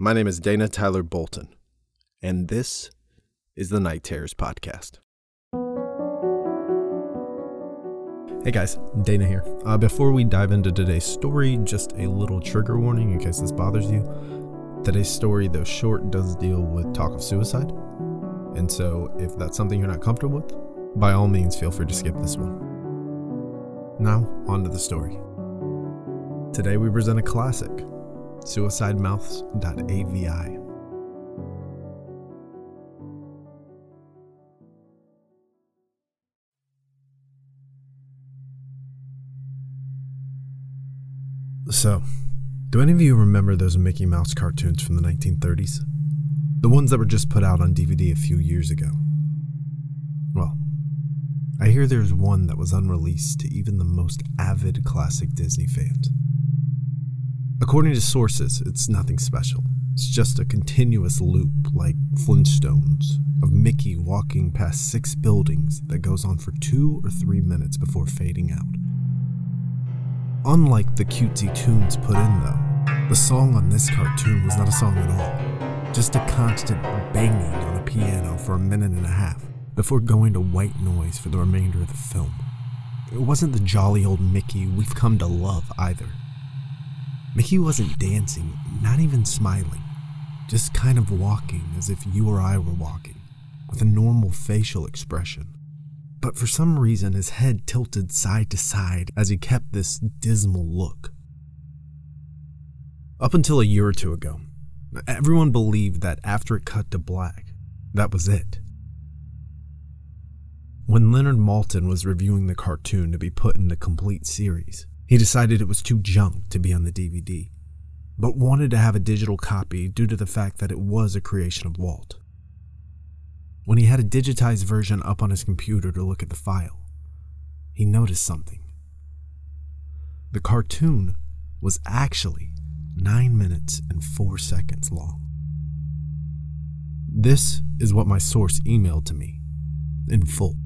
My name is Dana Tyler Bolton, and this is the Night Terrors Podcast. Hey guys, Dana here. Uh, before we dive into today's story, just a little trigger warning in case this bothers you. Today's story, though short, does deal with talk of suicide. And so, if that's something you're not comfortable with, by all means, feel free to skip this one. Now, on to the story. Today we present a classic, suicidemouse.avi. So, do any of you remember those Mickey Mouse cartoons from the 1930s? The ones that were just put out on DVD a few years ago. Well, I hear there's one that was unreleased to even the most avid classic Disney fans. According to sources, it's nothing special. It's just a continuous loop, like Flintstones, of Mickey walking past six buildings that goes on for two or three minutes before fading out. Unlike the cutesy tunes put in, though, the song on this cartoon was not a song at all, just a constant banging on a piano for a minute and a half before going to white noise for the remainder of the film. It wasn't the jolly old Mickey we've come to love either. Mickey wasn't dancing, not even smiling, just kind of walking as if you or I were walking, with a normal facial expression. But for some reason, his head tilted side to side as he kept this dismal look. Up until a year or two ago, everyone believed that after it cut to black, that was it. When Leonard Maltin was reviewing the cartoon to be put in the complete series, he decided it was too junk to be on the DVD, but wanted to have a digital copy due to the fact that it was a creation of Walt. When he had a digitized version up on his computer to look at the file, he noticed something. The cartoon was actually 9 minutes and 4 seconds long. This is what my source emailed to me in full.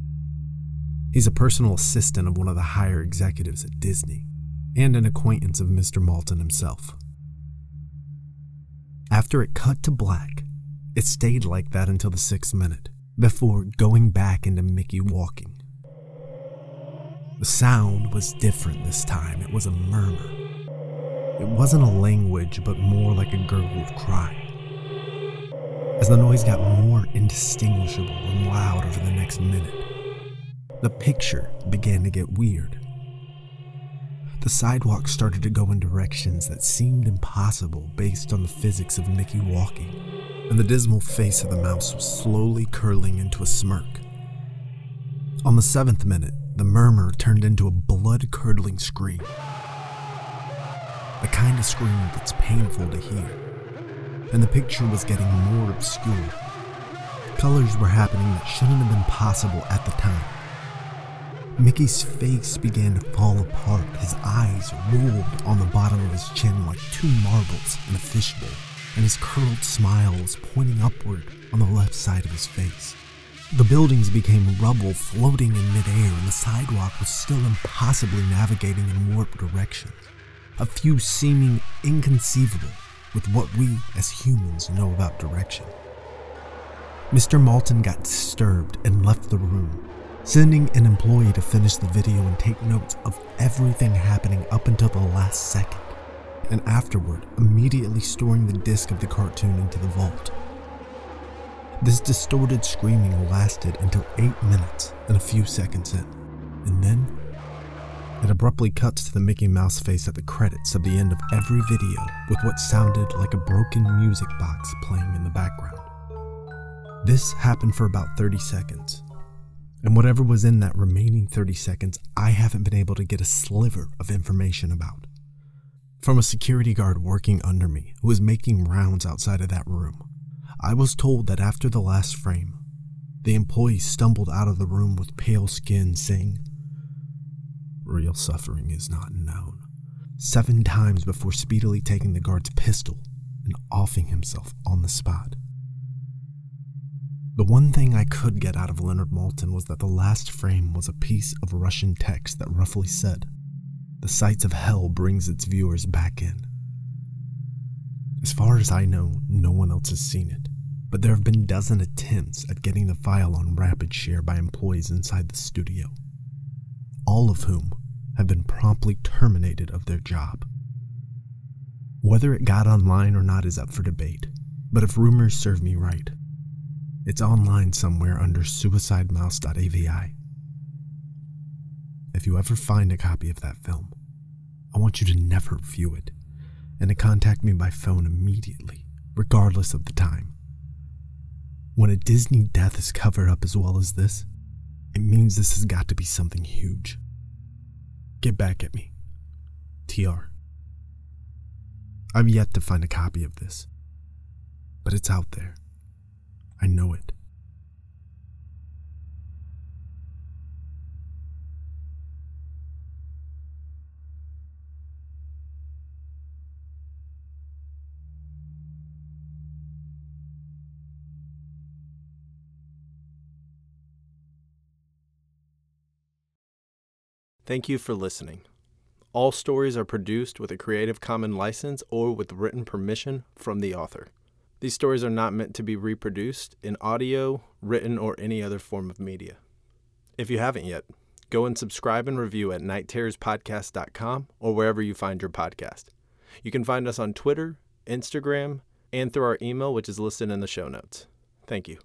He's a personal assistant of one of the higher executives at Disney and an acquaintance of Mr. Maltin himself. After it cut to black, it stayed like that until the sixth minute, before going back into Mickey walking. The sound was different this time. It was a murmur. It wasn't a language, but more like a gurgled cry. As the noise got more indistinguishable and loud over the next minute, the picture began to get weird. The sidewalk started to go in directions that seemed impossible based on the physics of Mickey walking, and the dismal face of the mouse was slowly curling into a smirk. On the seventh minute, the murmur turned into a blood curdling scream. The kind of scream that's painful to hear. And the picture was getting more obscure. Colors were happening that shouldn't have been possible at the time. Mickey's face began to fall apart. His eyes rolled on the bottom of his chin like two marbles in a fishbowl, and his curled smile was pointing upward on the left side of his face. The buildings became rubble floating in midair, and the sidewalk was still impossibly navigating in warped directions, a few seeming inconceivable with what we as humans know about direction. Mr. Maltin got disturbed and left the room, sending an employee to finish the video and take notes of everything happening up until the last second, and afterward, immediately storing the disc of the cartoon into the vault. This distorted screaming lasted until 8 minutes and a few seconds in, and then it abruptly cuts to the Mickey Mouse face at the credits of the end of every video with what sounded like a broken music box playing in the background. This happened for about 30 seconds, and whatever was in that remaining 30 seconds, I haven't been able to get a sliver of information about. From a security guard working under me who was making rounds outside of that room, I was told that after the last frame, the employee stumbled out of the room with pale skin, saying, Real suffering is not known, seven times before speedily taking the guard's pistol and offing himself on the spot. The one thing I could get out of Leonard Maltin was that the last frame was a piece of Russian text that roughly said, The sights of hell brings its viewers back in. As far as I know, no one else has seen it, but there have been dozen attempts at getting the file on RapidShare by employees inside the studio, all of whom have been promptly terminated of their job. Whether it got online or not is up for debate, but if rumors serve me right, it's online somewhere under suicidemouse.avi. If you ever find a copy of that film, I want you to never view it and to contact me by phone immediately, regardless of the time. When a Disney death is covered up as well as this, it means this has got to be something huge. Get back at me. TR. I've yet to find a copy of this, but it's out there. I know it. Thank you for listening. All stories are produced with a Creative Commons license or with written permission from the author. These stories are not meant to be reproduced in audio, written, or any other form of media. If you haven't yet, go and subscribe and review at nightterrorspodcast.com or wherever you find your podcast. You can find us on Twitter, Instagram, and through our email, which is listed in the show notes. Thank you.